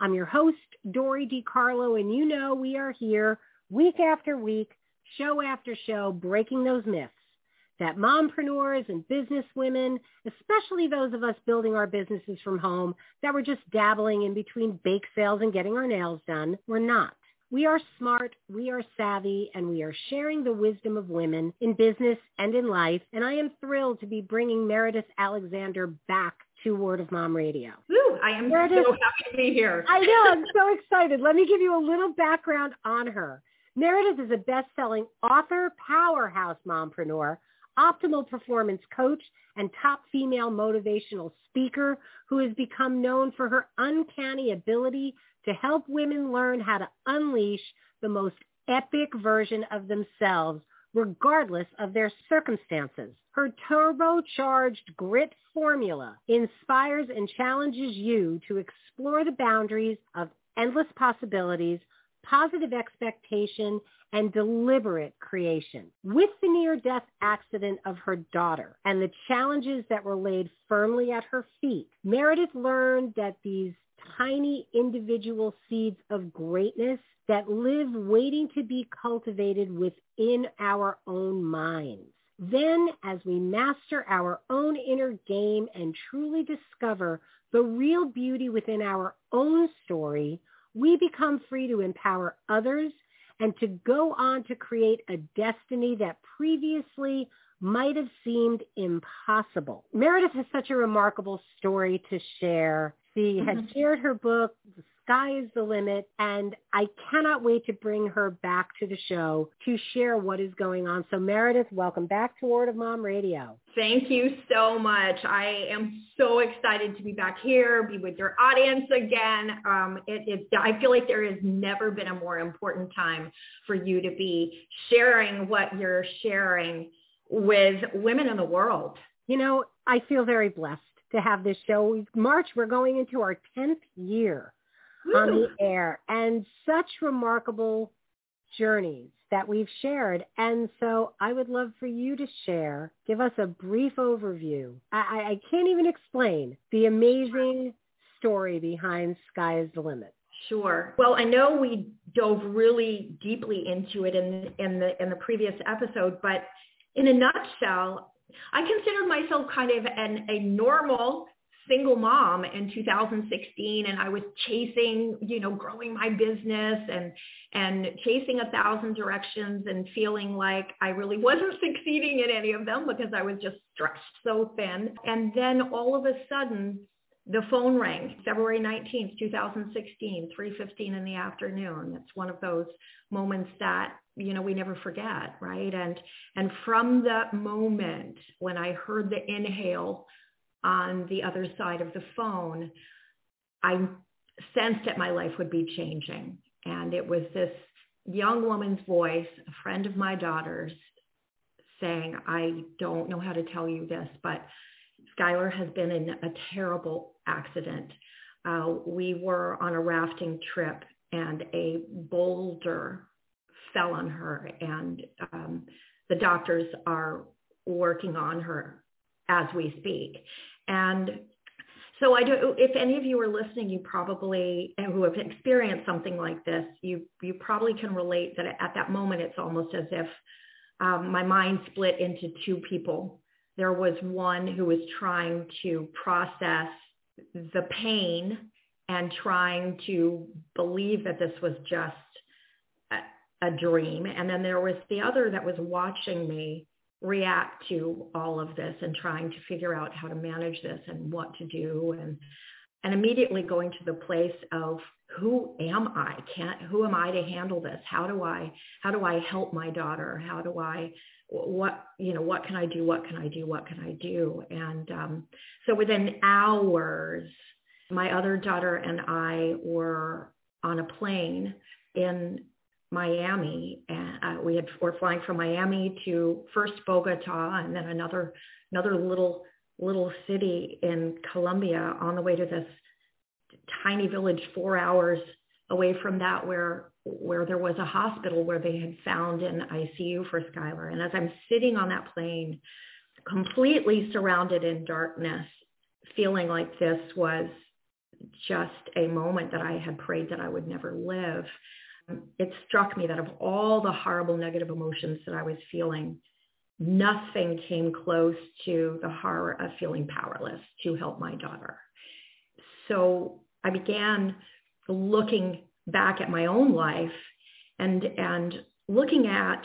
I'm your host, Dory DiCarlo, and you know we are here week after week, show after show, breaking those myths that mompreneurs and businesswomen, especially those of us building our businesses from home that were just dabbling in between bake sales and getting our nails done, we're not. We are smart, we are savvy, and we are sharing the wisdom of women in business and in life. And I am thrilled to be bringing Meridith Alexander back to Word of Mom Radio. Woo, I am Meridith- so happy to be here. I know, I'm so excited. Let me give you a little background on her. Meridith is a best-selling author, powerhouse mompreneur, optimal performance coach, and top female motivational speaker who has become known for her uncanny ability to help women learn how to unleash the most epic version of themselves regardless of their circumstances. Her turbocharged grit formula inspires and challenges you to explore the boundaries of endless possibilities, positive expectation, and deliberate creation. With the near-death accident of her daughter and the challenges that were laid firmly at her feet, Meridith learned that these tiny individual seeds of greatness that live waiting to be cultivated within our own minds. Then, as we master our own inner game and truly discover the real beauty within our own story, we become free to empower others and to go on to create a destiny that previously might have seemed impossible. Meridith has such a remarkable story to share. She has Mhm. shared her book, The Sky is the Limit, and I cannot wait to bring her back to the show to share what is going on. So Meridith, welcome back to Word of Mom Radio. Thank you so much. I am so excited to be back here, be with your audience again. Um, it, it, I feel like there has never been a more important time for you to be sharing what you're sharing with women in the world. You know, I feel very blessed to have this show. March, we're going into our 10th year on the air and such remarkable journeys that we've shared. And so I would love for you to share, give us a brief overview. I, I, I can't even explain the amazing story behind Sky is the Limit. Sure. Well, I know we dove really deeply into it in in the in the previous episode, but in a nutshell, I considered myself kind of an a normal single mom in 2016 and I was chasing, you know, growing my business and and chasing a thousand directions and feeling like I really wasn't succeeding in any of them because I was just stretched so thin. And then all of a sudden the phone rang February 19th, 2016, 3.15 in the afternoon. It's one of those moments that, you know, we never forget, right? And, and from that moment when I heard the inhale on the other side of the phone, I sensed that my life would be changing. And it was this young woman's voice, a friend of my daughter's, saying, I don't know how to tell you this, but Skylar has been in a terrible accident. Uh, we were on a rafting trip and a boulder fell on her and um, the doctors are working on her as we speak. And so I do, if any of you are listening, you probably, who have experienced something like this, you, you probably can relate that at that moment, it's almost as if um, my mind split into two people there was one who was trying to process the pain and trying to believe that this was just a, dream. And then there was the other that was watching me react to all of this and trying to figure out how to manage this and what to do and and immediately going to the place of who am I? Can't who am I to handle this? How do I how do I help my daughter? How do I what you know what can I do? What can I do? What can I do? And um, so within hours, my other daughter and I were on a plane in Miami. And uh, we had were flying from Miami to first Bogota and then another another little little city in Colombia on the way to this tiny village four hours away from that where where there was a hospital where they had found an ICU for Skylar. And as I'm sitting on that plane, completely surrounded in darkness, feeling like this was just a moment that I had prayed that I would never live, it struck me that of all the horrible negative emotions that I was feeling, nothing came close to the horror of feeling powerless to help my daughter. So I began looking back at my own life and and looking at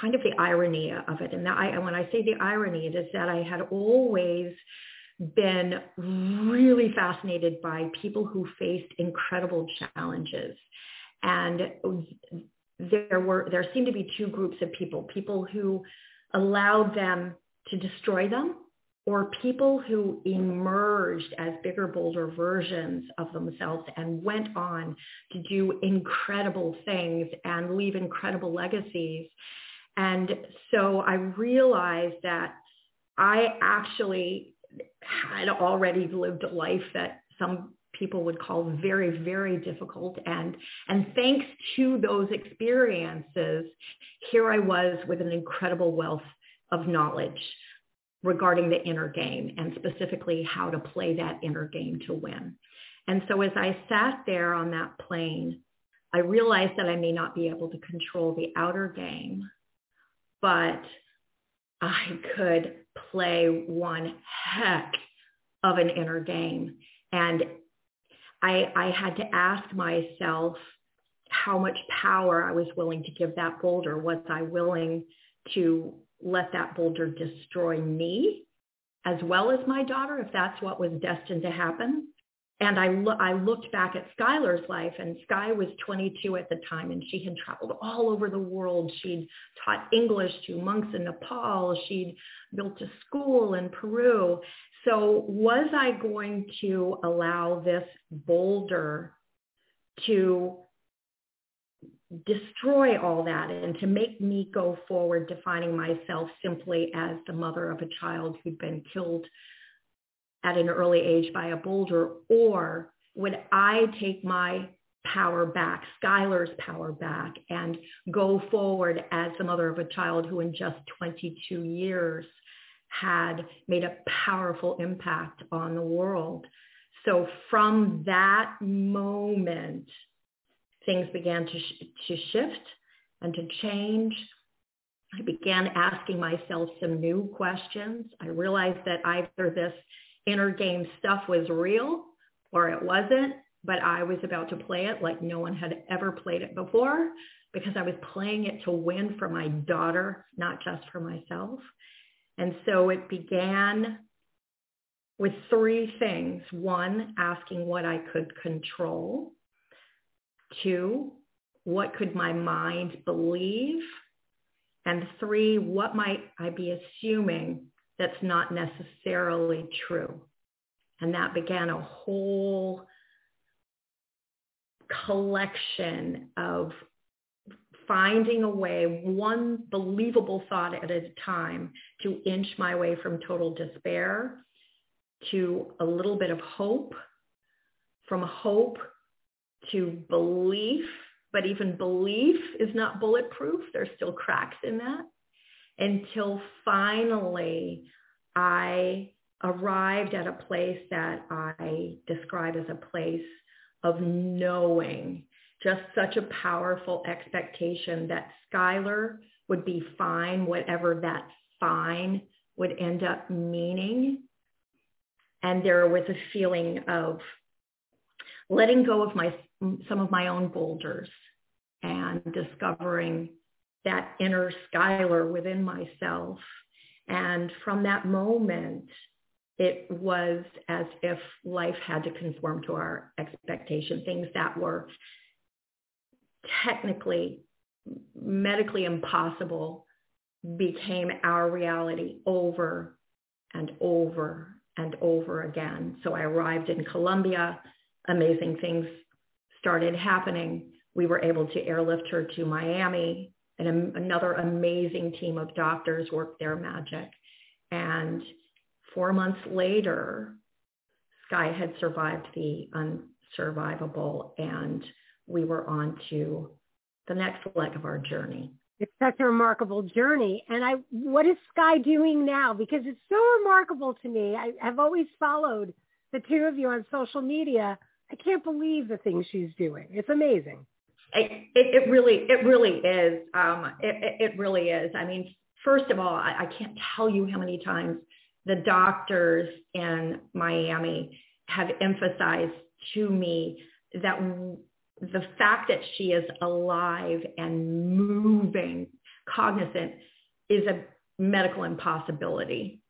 kind of the irony of it. And I, when I say the irony, it is that I had always been really fascinated by people who faced incredible challenges. And there were there seemed to be two groups of people, people who allowed them to destroy them or people who emerged as bigger, bolder versions of themselves and went on to do incredible things and leave incredible legacies. And so I realized that I actually had already lived a life that some people would call very, very difficult. And, and thanks to those experiences, here I was with an incredible wealth of knowledge regarding the inner game and specifically how to play that inner game to win. And so as I sat there on that plane, I realized that I may not be able to control the outer game, but I could play one heck of an inner game. And I, I had to ask myself how much power I was willing to give that boulder. Was I willing to let that boulder destroy me as well as my daughter if that's what was destined to happen. And I, lo- I looked back at Skylar's life and Sky was 22 at the time and she had traveled all over the world. She'd taught English to monks in Nepal. She'd built a school in Peru. So was I going to allow this boulder to destroy all that and to make me go forward defining myself simply as the mother of a child who'd been killed at an early age by a boulder? Or would I take my power back, Skylar's power back and go forward as the mother of a child who in just 22 years had made a powerful impact on the world. So from that moment, things began to, sh- to shift and to change. I began asking myself some new questions. I realized that either this inner game stuff was real or it wasn't, but I was about to play it like no one had ever played it before because I was playing it to win for my daughter, not just for myself. And so it began with three things. One, asking what I could control. Two, what could my mind believe? And three, what might I be assuming that's not necessarily true? And that began a whole collection of finding a way, one believable thought at a time, to inch my way from total despair to a little bit of hope, from hope to belief, but even belief is not bulletproof. There's still cracks in that until finally I arrived at a place that I describe as a place of knowing, just such a powerful expectation that Skylar would be fine, whatever that fine would end up meaning. And there was a feeling of letting go of my some of my own boulders and discovering that inner Skylar within myself. And from that moment, it was as if life had to conform to our expectation, things that were technically, medically impossible became our reality over and over and over again. So I arrived in Colombia. Amazing things started happening, we were able to airlift her to Miami and another amazing team of doctors worked their magic. And four months later, Sky had survived the unsurvivable and we were on to the next leg of our journey. It's such a remarkable journey. And I, what is Sky doing now? Because it's so remarkable to me. I have always followed the two of you on social media. I can't believe the things she's doing. It's amazing. It, it, it really, it really is. Um, it, it, really is. I mean, first of all, I, I can't tell you how many times the doctors in Miami have emphasized to me that the fact that she is alive and moving, cognizant, is a medical impossibility.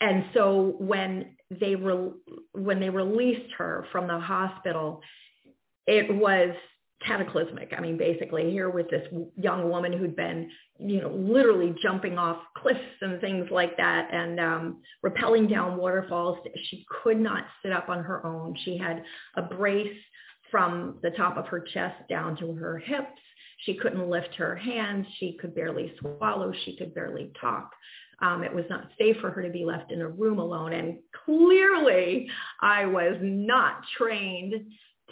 And so when they re- when they released her from the hospital, it was cataclysmic. I mean, basically here with this young woman who'd been, you know, literally jumping off cliffs and things like that and um, rappelling down waterfalls. She could not sit up on her own. She had a brace from the top of her chest down to her hips. She couldn't lift her hands. She could barely swallow. She could barely talk. Um, it was not safe for her to be left in a room alone. And clearly I was not trained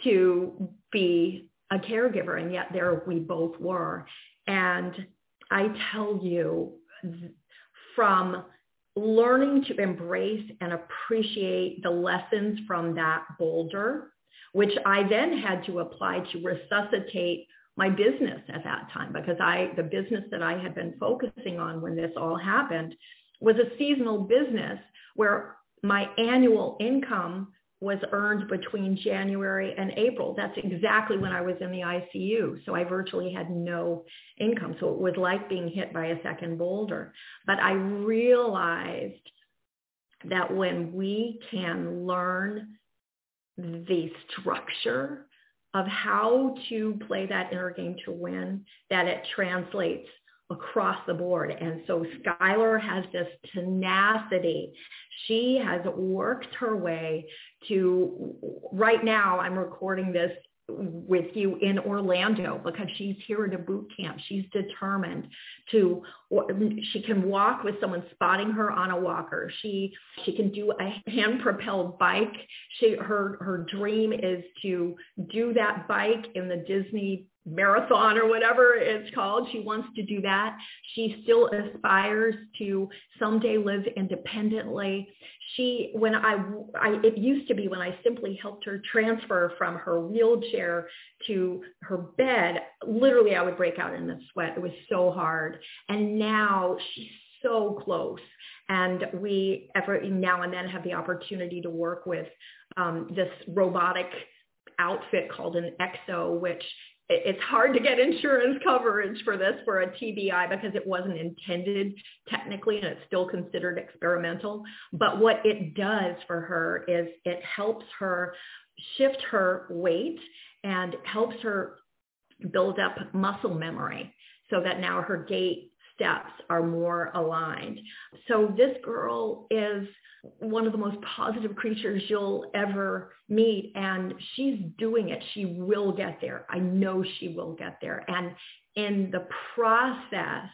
to be a caregiver. And yet there we both were. And I tell you from learning to embrace and appreciate the lessons from that boulder which I then had to apply to resuscitate my business at that time because I, the business that I had been focusing on when this all happened was a seasonal business where my annual income was earned between January and April. That's exactly when I was in the ICU. So I virtually had no income. So it was like being hit by a second boulder. But I realized that when we can learn the structure of how to play that inner game to win, that it translates across the board. And so Skylar has this tenacity. She has worked her way to, right now I'm recording this with you in Orlando because she's here at a boot camp. She's determined to, she can walk with someone spotting her on a walker. She, she can do a hand propelled bike. She, her, her dream is to do that bike in the Disney marathon or whatever it's called. She wants to do that. She still aspires to someday live independently. She, when I, I, it used to be when I simply helped her transfer from her wheelchair to her bed, literally I would break out in the sweat. It was so hard. And now she's so close. And we every now and then have the opportunity to work with um, this robotic outfit called an Ekso, which it's hard to get insurance coverage for this for a TBI because it wasn't intended technically and it's still considered experimental. But what it does for her is it helps her shift her weight and helps her build up muscle memory so that now her gait steps are more aligned. So this girl is one of the most positive creatures you'll ever meet. And she's doing it. She will get there. I know she will get there. And in the process,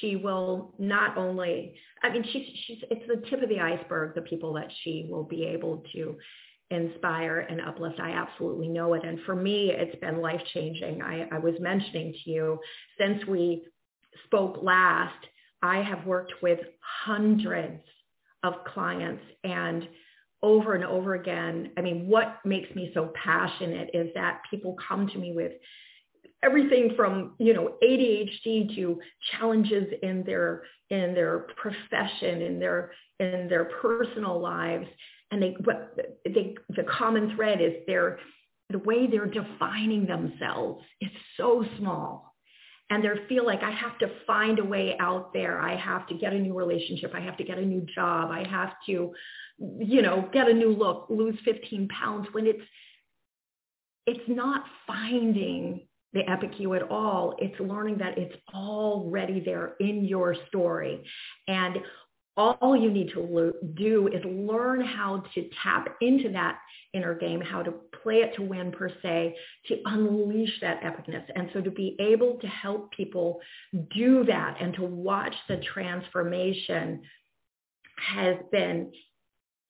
she will not only, I mean, she's, she's, it's the tip of the iceberg, the people that she will be able to inspire and uplift. I absolutely know it. And for me, it's been life changing. I, I was mentioning to you since we spoke last, I have worked with hundreds of clients and over and over again, I mean, what makes me so passionate is that people come to me with everything from, you know, ADHD to challenges in their in their profession, in their in their personal lives. And they what they the common thread is their the way they're defining themselves is so small and they feel like I have to find a way out there. I have to get a new relationship. I have to get a new job. I have to, you know, get a new look, lose 15 pounds when it's, it's not finding the epic you at all. It's learning that it's already there in your story. And all you need to do is learn how to tap into that inner game, how to play it to win per se, to unleash that epicness. And so to be able to help people do that and to watch the transformation has been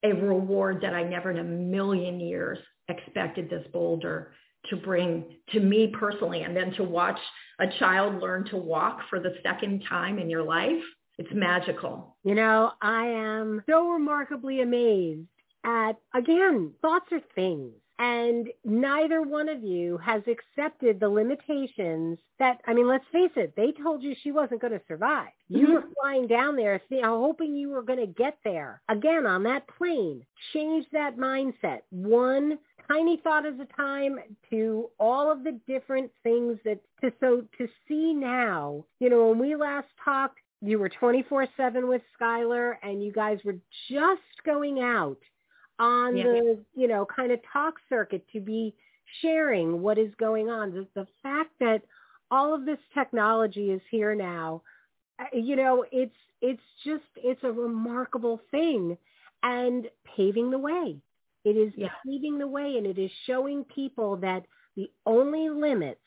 a reward that I never in a million years expected this boulder to bring to me personally. And then to watch a child learn to walk for the second time in your life it's magical. You know, I am so remarkably amazed at, again, thoughts are things. And neither one of you has accepted the limitations that, I mean, let's face it, they told you she wasn't going to survive. You mm-hmm. were flying down there hoping you were going to get there. Again, on that plane, change that mindset. One tiny thought at a time to all of the different things that to so to see now, you know, when we last talked, you were 24/7 with Skylar and you guys were just going out on yeah. the, you know, kind of talk circuit to be sharing what is going on. The, the fact that all of this technology is here now, uh, you know, it's it's just it's a remarkable thing and paving the way. It is yeah. paving the way and it is showing people that the only limits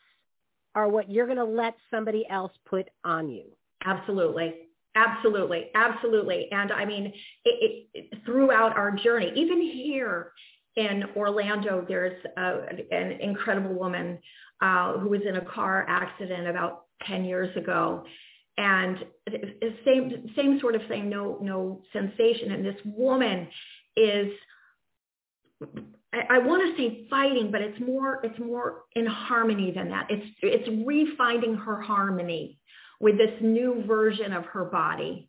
are what you're going to let somebody else put on you. Absolutely. Absolutely. Absolutely. And I mean, it, it, throughout our journey, even here in Orlando, there's a, an incredible woman uh, who was in a car accident about 10 years ago. And same, same sort of thing, no, no sensation. And this woman is, I, I want to say fighting, but it's more, it's more in harmony than that. It's, it's refinding her harmony with this new version of her body.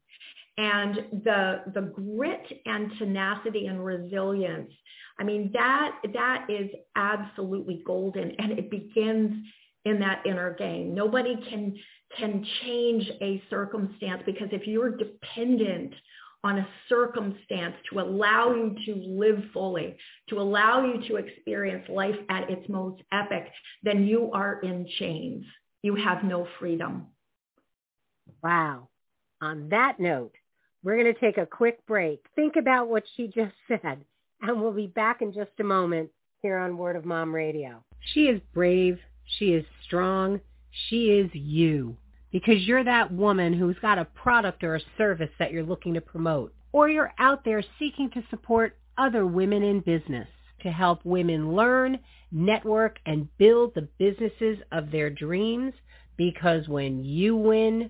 And the, the grit and tenacity and resilience, I mean, that, that is absolutely golden. And it begins in that inner game. Nobody can, can change a circumstance because if you're dependent on a circumstance to allow you to live fully, to allow you to experience life at its most epic, then you are in chains. You have no freedom. Wow. On that note, we're going to take a quick break. Think about what she just said, and we'll be back in just a moment here on Word of Mom Radio. She is brave. She is strong. She is you because you're that woman who's got a product or a service that you're looking to promote, or you're out there seeking to support other women in business to help women learn, network, and build the businesses of their dreams because when you win,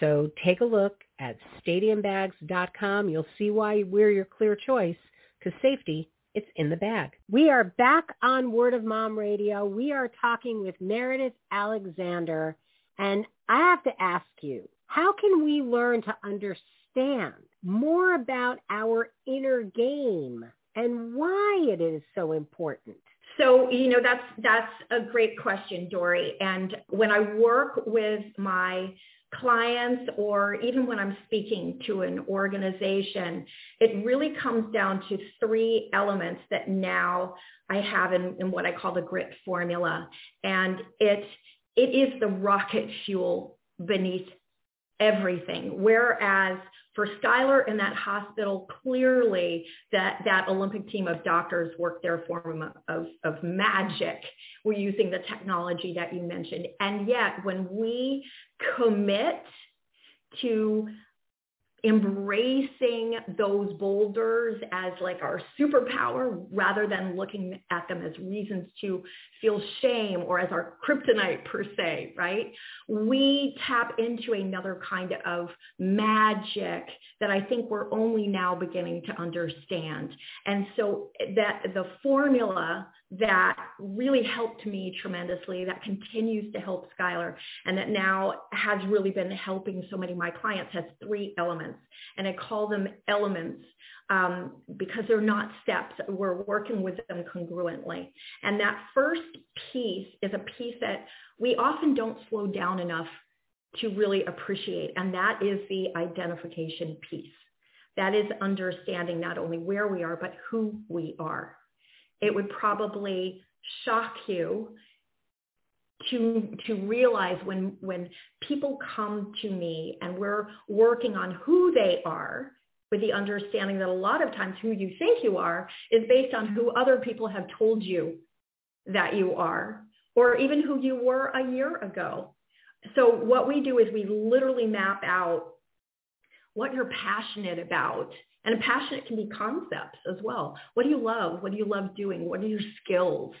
So take a look at stadiumbags.com. You'll see why we're your clear choice because safety, it's in the bag. We are back on Word of Mom Radio. We are talking with Meridith Alexander. And I have to ask you, how can we learn to understand more about our inner game and why it is so important? So, you know, that's that's a great question, Dory. And when I work with my clients or even when I'm speaking to an organization, it really comes down to three elements that now I have in, in what I call the grit formula. And it it is the rocket fuel beneath everything. Whereas for Skylar in that hospital, clearly that, that Olympic team of doctors worked their form of, of magic. We're using the technology that you mentioned. And yet when we commit to embracing those boulders as like our superpower rather than looking at them as reasons to feel shame or as our kryptonite per se, right? We tap into another kind of magic that I think we're only now beginning to understand. And so that the formula that really helped me tremendously, that continues to help Skylar, and that now has really been helping so many of my clients has three elements. And I call them elements um, because they're not steps. We're working with them congruently. And that first piece is a piece that we often don't slow down enough to really appreciate, and that is the identification piece. That is understanding not only where we are, but who we are it would probably shock you to to realize when when people come to me and we're working on who they are with the understanding that a lot of times who you think you are is based on who other people have told you that you are or even who you were a year ago. So what we do is we literally map out what you're passionate about and a passionate can be concepts as well. What do you love? What do you love doing? What are your skills?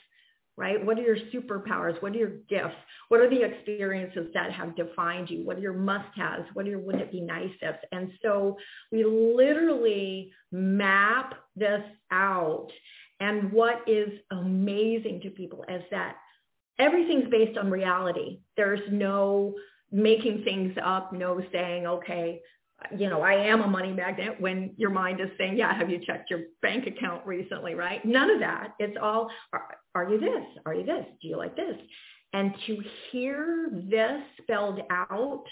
Right? What are your superpowers? What are your gifts? What are the experiences that have defined you? What are your must-haves? What are your wouldn't it be nice ifs? And so we literally map this out. And what is amazing to people is that everything's based on reality. There's no making things up, no saying, okay, you know, I am a money magnet when your mind is saying, yeah, have you checked your bank account recently, right? None of that. It's all, are, are you this? Are you this? Do you like this? And to hear this spelled out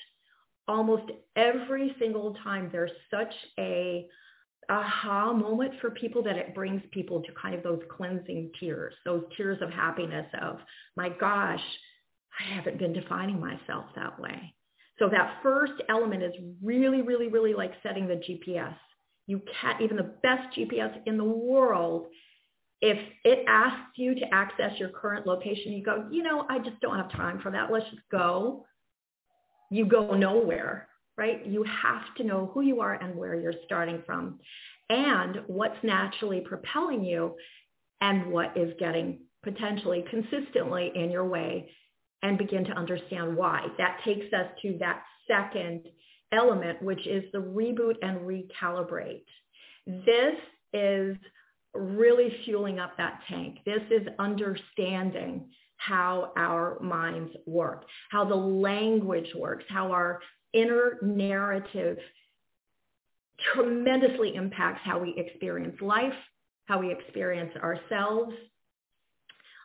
almost every single time, there's such a aha moment for people that it brings people to kind of those cleansing tears, those tears of happiness of, my gosh, I haven't been defining myself that way. So that first element is really, really, really like setting the GPS. You can't, even the best GPS in the world, if it asks you to access your current location, you go, you know, I just don't have time for that. Let's just go. You go nowhere, right? You have to know who you are and where you're starting from and what's naturally propelling you and what is getting potentially consistently in your way and begin to understand why. That takes us to that second element, which is the reboot and recalibrate. This is really fueling up that tank. This is understanding how our minds work, how the language works, how our inner narrative tremendously impacts how we experience life, how we experience ourselves.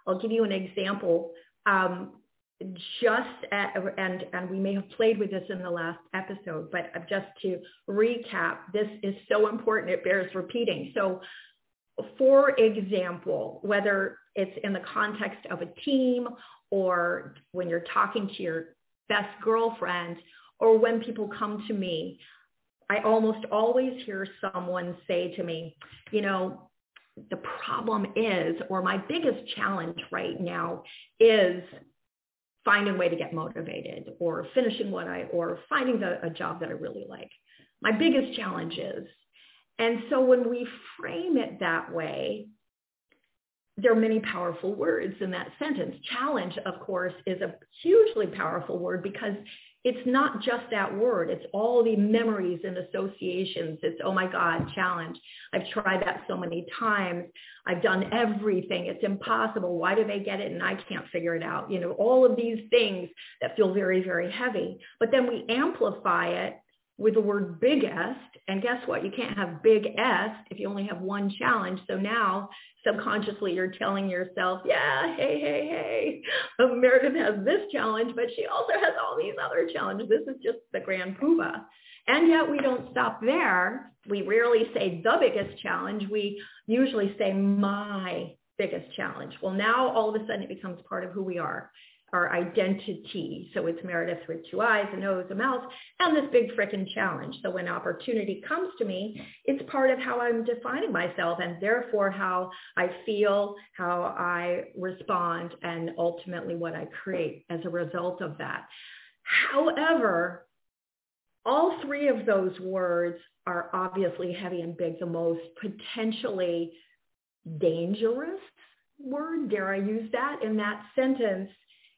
I'll give you an example. Um, just at, and and we may have played with this in the last episode, but just to recap, this is so important it bears repeating. So, for example, whether it's in the context of a team or when you're talking to your best girlfriend or when people come to me, I almost always hear someone say to me, you know, the problem is, or my biggest challenge right now is finding a way to get motivated or finishing what I, or finding the, a job that I really like. My biggest challenge is. And so when we frame it that way, there are many powerful words in that sentence. Challenge, of course, is a hugely powerful word because it's not just that word. It's all the memories and associations. It's, oh my God, challenge. I've tried that so many times. I've done everything. It's impossible. Why do they get it and I can't figure it out? You know, all of these things that feel very, very heavy. But then we amplify it with the word biggest. And guess what? You can't have big S if you only have one challenge. So now subconsciously you're telling yourself, yeah, hey, hey, hey, Meridith has this challenge, but she also has all these other challenges. This is just the grand poobah. And yet we don't stop there. We rarely say the biggest challenge. We usually say my biggest challenge. Well, now all of a sudden it becomes part of who we are. Our identity. So it's Meridith with two eyes, a nose, a mouth, and this big frickin' challenge. So when opportunity comes to me, it's part of how I'm defining myself and therefore how I feel, how I respond, and ultimately what I create as a result of that. However, all three of those words are obviously heavy and big, the most potentially dangerous word, dare I use that, in that sentence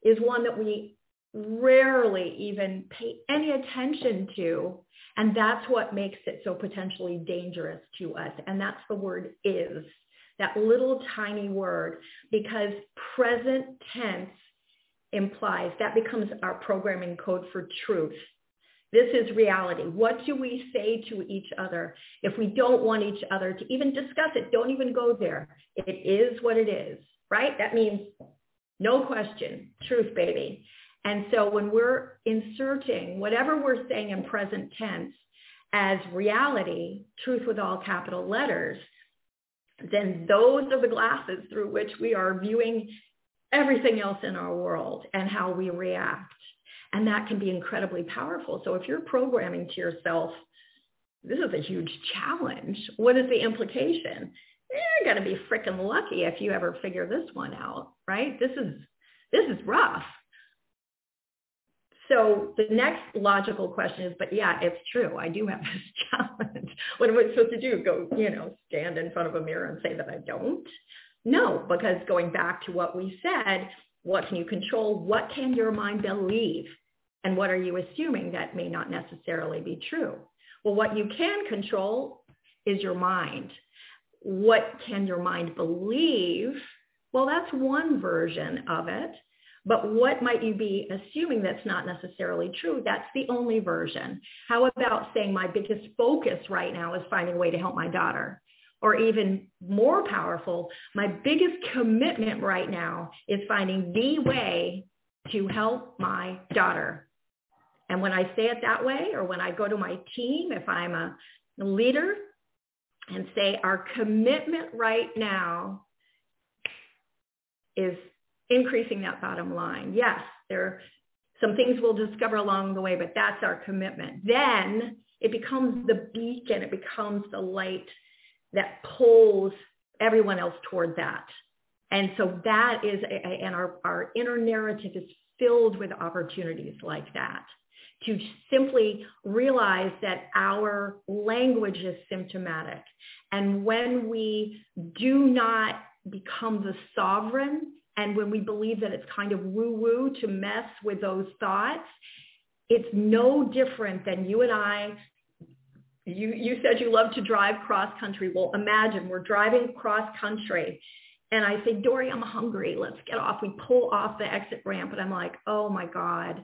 is one that we rarely even pay any attention to. And that's what makes it so potentially dangerous to us. And that's the word is, that little tiny word, because present tense implies that becomes our programming code for truth. This is reality. What do we say to each other if we don't want each other to even discuss it? Don't even go there. It is what it is, right? That means no question, truth, baby. And so when we're inserting whatever we're saying in present tense as reality, truth with all capital letters, then those are the glasses through which we are viewing everything else in our world and how we react. And that can be incredibly powerful. So if you're programming to yourself, this is a huge challenge. What is the implication? You're going to be freaking lucky if you ever figure this one out, right? This is, this is rough. So the next logical question is, but yeah, it's true. I do have this challenge. What am I supposed to do? Go, you know, stand in front of a mirror and say that I don't? No, because going back to what we said, what can you control? What can your mind believe? And what are you assuming that may not necessarily be true? Well, what you can control is your mind. What can your mind believe? Well, that's one version of it. But what might you be assuming that's not necessarily true? That's the only version. How about saying my biggest focus right now is finding a way to help my daughter? Or even more powerful, my biggest commitment right now is finding the way to help my daughter. And when I say it that way, or when I go to my team, if I'm a leader and say our commitment right now is increasing that bottom line. Yes, there are some things we'll discover along the way, but that's our commitment. Then it becomes the beacon, it becomes the light that pulls everyone else toward that. And so that is, and our, our inner narrative is filled with opportunities like that to simply realize that our language is symptomatic. And when we do not become the sovereign and when we believe that it's kind of woo-woo to mess with those thoughts, it's no different than you and I you, you said you love to drive cross country. Well, imagine we're driving cross country and I say, Dory, I'm hungry. Let's get off. We pull off the exit ramp and I'm like, oh my God,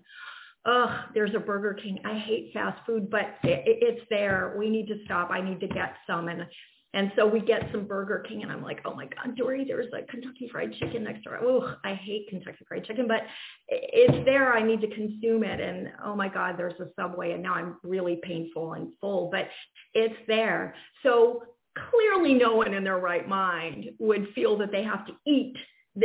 ugh, there's a Burger King. I hate fast food, but it, it's there. We need to stop. I need to get some. And and so we get some Burger King, and I'm like, oh my God, Dory, there's like Kentucky Fried Chicken next door. Oh, I hate Kentucky Fried Chicken, but it's there. I need to consume it. And oh my God, there's a Subway, and now I'm really painful and full, but it's there. So clearly no one in their right mind would feel that they have to eat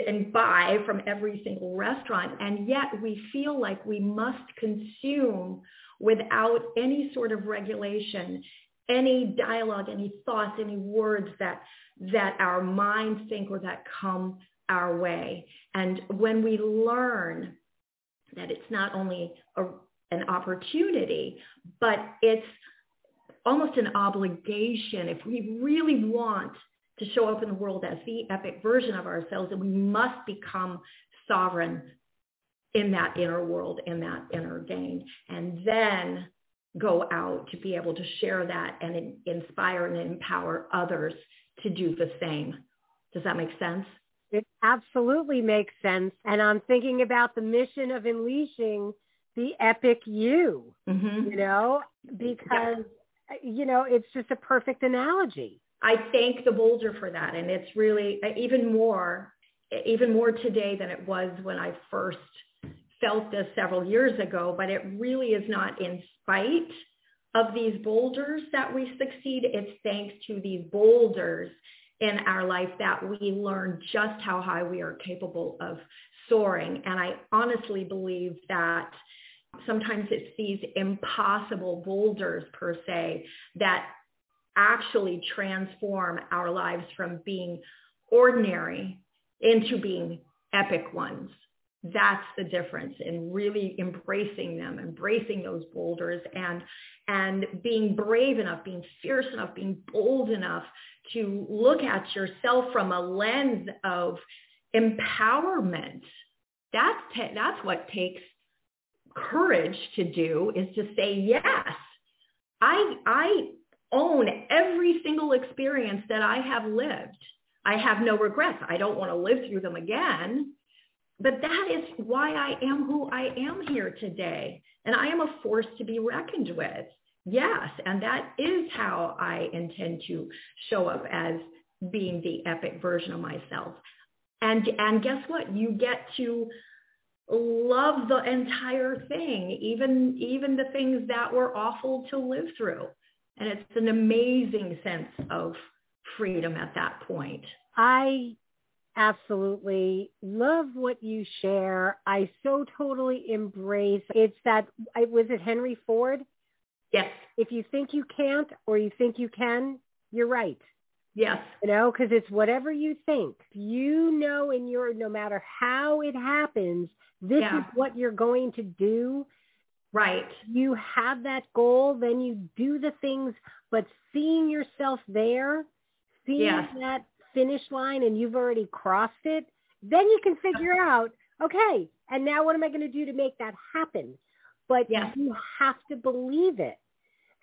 and buy from every single restaurant. And yet we feel like we must consume without any sort of regulation, any dialogue, any thoughts, any words that, that our minds think or that come our way. And when we learn that it's not only a, an opportunity, but it's almost an obligation if we really want to show up in the world as the epic version of ourselves, and we must become sovereign in that inner world, in that inner game, and then go out to be able to share that and inspire and empower others to do the same. Does that make sense? It absolutely makes sense. And I'm thinking about the mission of unleashing the epic you, mm-hmm. you know, because, yeah. you know, it's just a perfect analogy. I thank the boulder for that. And it's really uh, even more, even more today than it was when I first felt this several years ago, but it really is not in spite of these boulders that we succeed. It's thanks to these boulders in our life that we learn just how high we are capable of soaring. And I honestly believe that sometimes it's these impossible boulders per se that actually transform our lives from being ordinary into being epic ones. That's the difference in really embracing them, embracing those boulders and, and being brave enough, being fierce enough, being bold enough to look at yourself from a lens of empowerment. That's, ta- that's what takes courage to do is to say, yes, I, I own every single experience that I have lived. I have no regrets. I don't want to live through them again. But that is why I am who I am here today. And I am a force to be reckoned with. Yes. And that is how I intend to show up as being the epic version of myself. And, and guess what? You get to love the entire thing, even, even the things that were awful to live through. And it's an amazing sense of freedom at that point. I absolutely love what you share. I so totally embrace. It's that, was it Henry Ford? Yes. If you think you can't or you think you can, you're right. Yes. You know, because it's whatever you think. You know in your, no matter how it happens, this Yeah. is what you're going to do. Right. You have that goal, then you do the things, but seeing yourself there, seeing Yes. that finish line and you've already crossed it, then you can figure out, okay, and now what am I going to do to make that happen? But Yes. you have to believe it.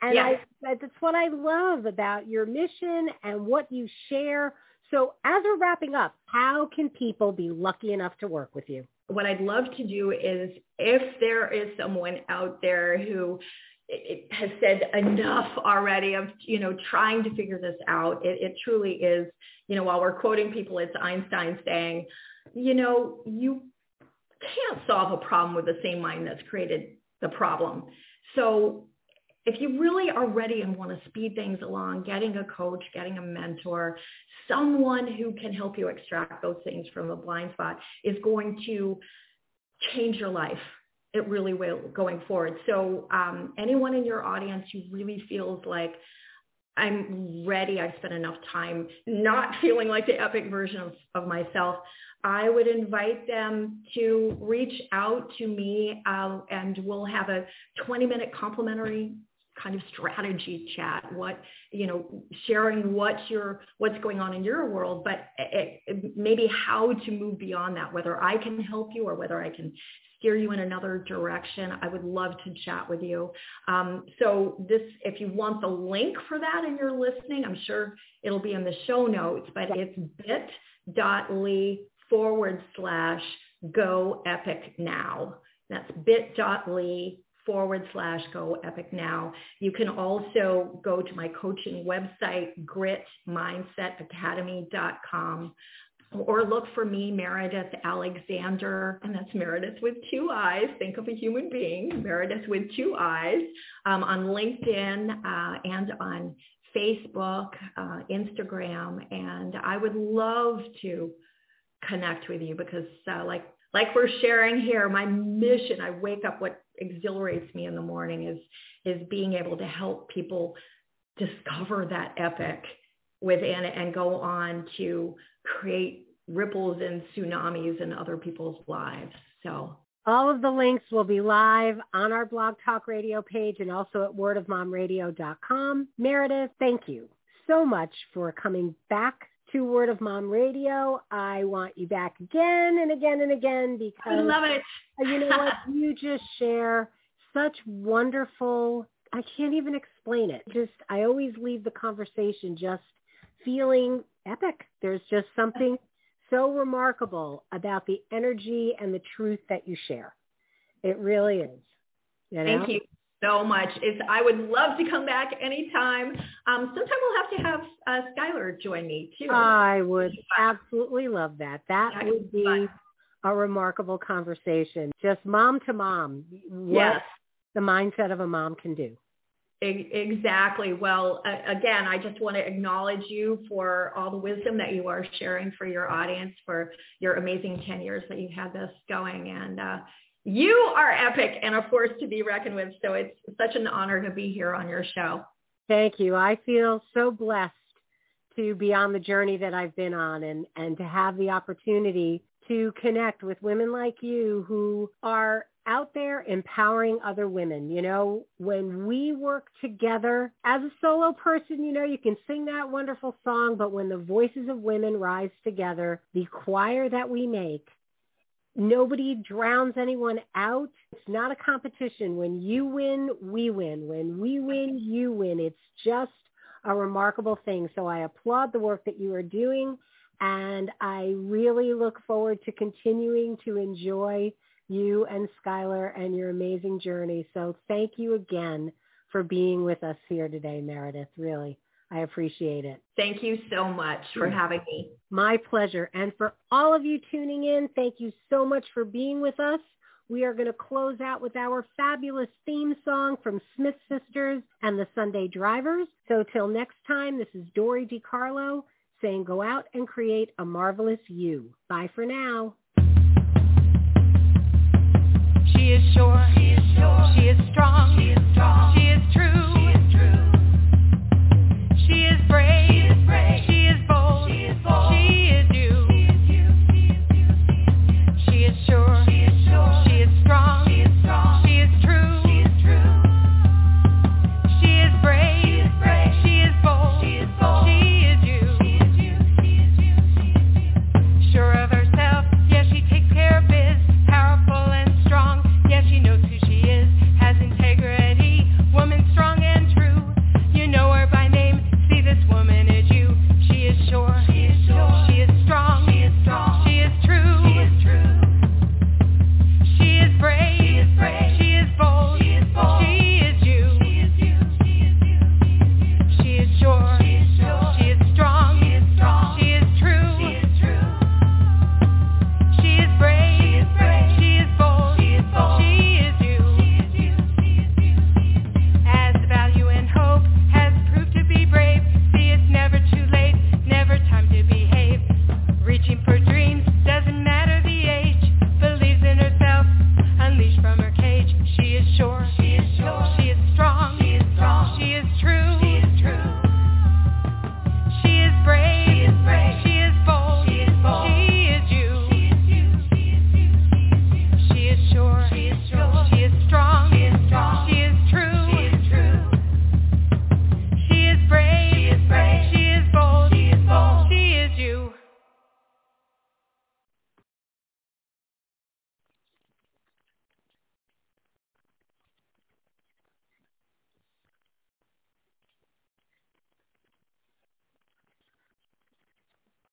And Yes. I, that's what I love about your mission and what you share. So as we're wrapping up, how can people be lucky enough to work with you? What I'd love to do is if there is someone out there who it has said enough already of, you know, trying to figure this out, it, it truly is, you know, while we're quoting people, it's Einstein saying, you know, you can't solve a problem with the same mind that's created the problem. So if you really are ready and want to speed things along, getting a coach, getting a mentor, someone who can help you extract those things from a blind spot is going to change your life. It really will going forward. So um, anyone in your audience who really feels like I'm ready, I've spent enough time not feeling like the epic version of, of myself, I would invite them to reach out to me uh, and we'll have a 20 minute complimentary kind of strategy chat what you know sharing what your what's going on in your world but it, it, maybe how to move beyond that whether i can help you or whether i can steer you in another direction. I would love to chat with you. Um, so this if you want the link for that and you're listening i'm sure it'll be in the show notes but it's bit.ly forward slash go epic now. That's bit.ly forward slash go epic now. You can also go to my coaching website, gritmindsetacademy.com or look for me, Meridith Alexander, and that's Meridith with two eyes. Think of a human being, Meridith with two eyes, um, on LinkedIn uh, and on Facebook, uh, Instagram, and I would love to connect with you because uh, like like we're sharing here, my mission, I wake up, what exhilarates me in the morning is, is being able to help people discover that epic within it and go on to create ripples and tsunamis in other people's lives. So All of the links will be live on our Blog Talk Radio page and also at wordofmomradio.com. Meridith, thank you so much for coming back to Word of Mom Radio. I want you back again and again and again because I love it. you know what? You just share such wonderful, I can't even explain it. Just, I always leave the conversation just feeling epic. There's just something so remarkable about the energy and the truth that you share. It really is. You know? Thank you so much. It's, I would love to come back anytime. Um, sometime we'll have to have uh, Skylar join me too. I would absolutely love that. That That would be fun. a remarkable conversation. Just mom to mom. What yes, the mindset of a mom can do. Exactly. Well, again, I just want to acknowledge you for all the wisdom that you are sharing for your audience, for your amazing 10 years that you've had this going. And uh, you are epic and a force to be reckoned with. So it's such an honor to be here on your show. Thank you. I feel so blessed to be on the journey that I've been on and, and to have the opportunity to connect with women like you who are out there empowering other women. You know, when we work together as a solo person, you know, you can sing that wonderful song, but when the voices of women rise together, the choir that we make, nobody drowns anyone out. It's not a competition. When you win, we win. When we win, you win. It's just a remarkable thing. So I applaud the work that you are doing and I really look forward to continuing to enjoy you and Skylar and your amazing journey. So thank you again for being with us here today, Meridith. Really, I appreciate it. Thank you so much for having me. My pleasure. And for all of you tuning in, thank you so much for being with us. We are going to close out with our fabulous theme song from Smith Sisters and the Sunday Drivers. So till next time, this is Dory DiCarlo saying go out and create a marvelous you. Bye for now. She is sure. She is sure. She is strong. She is strong. She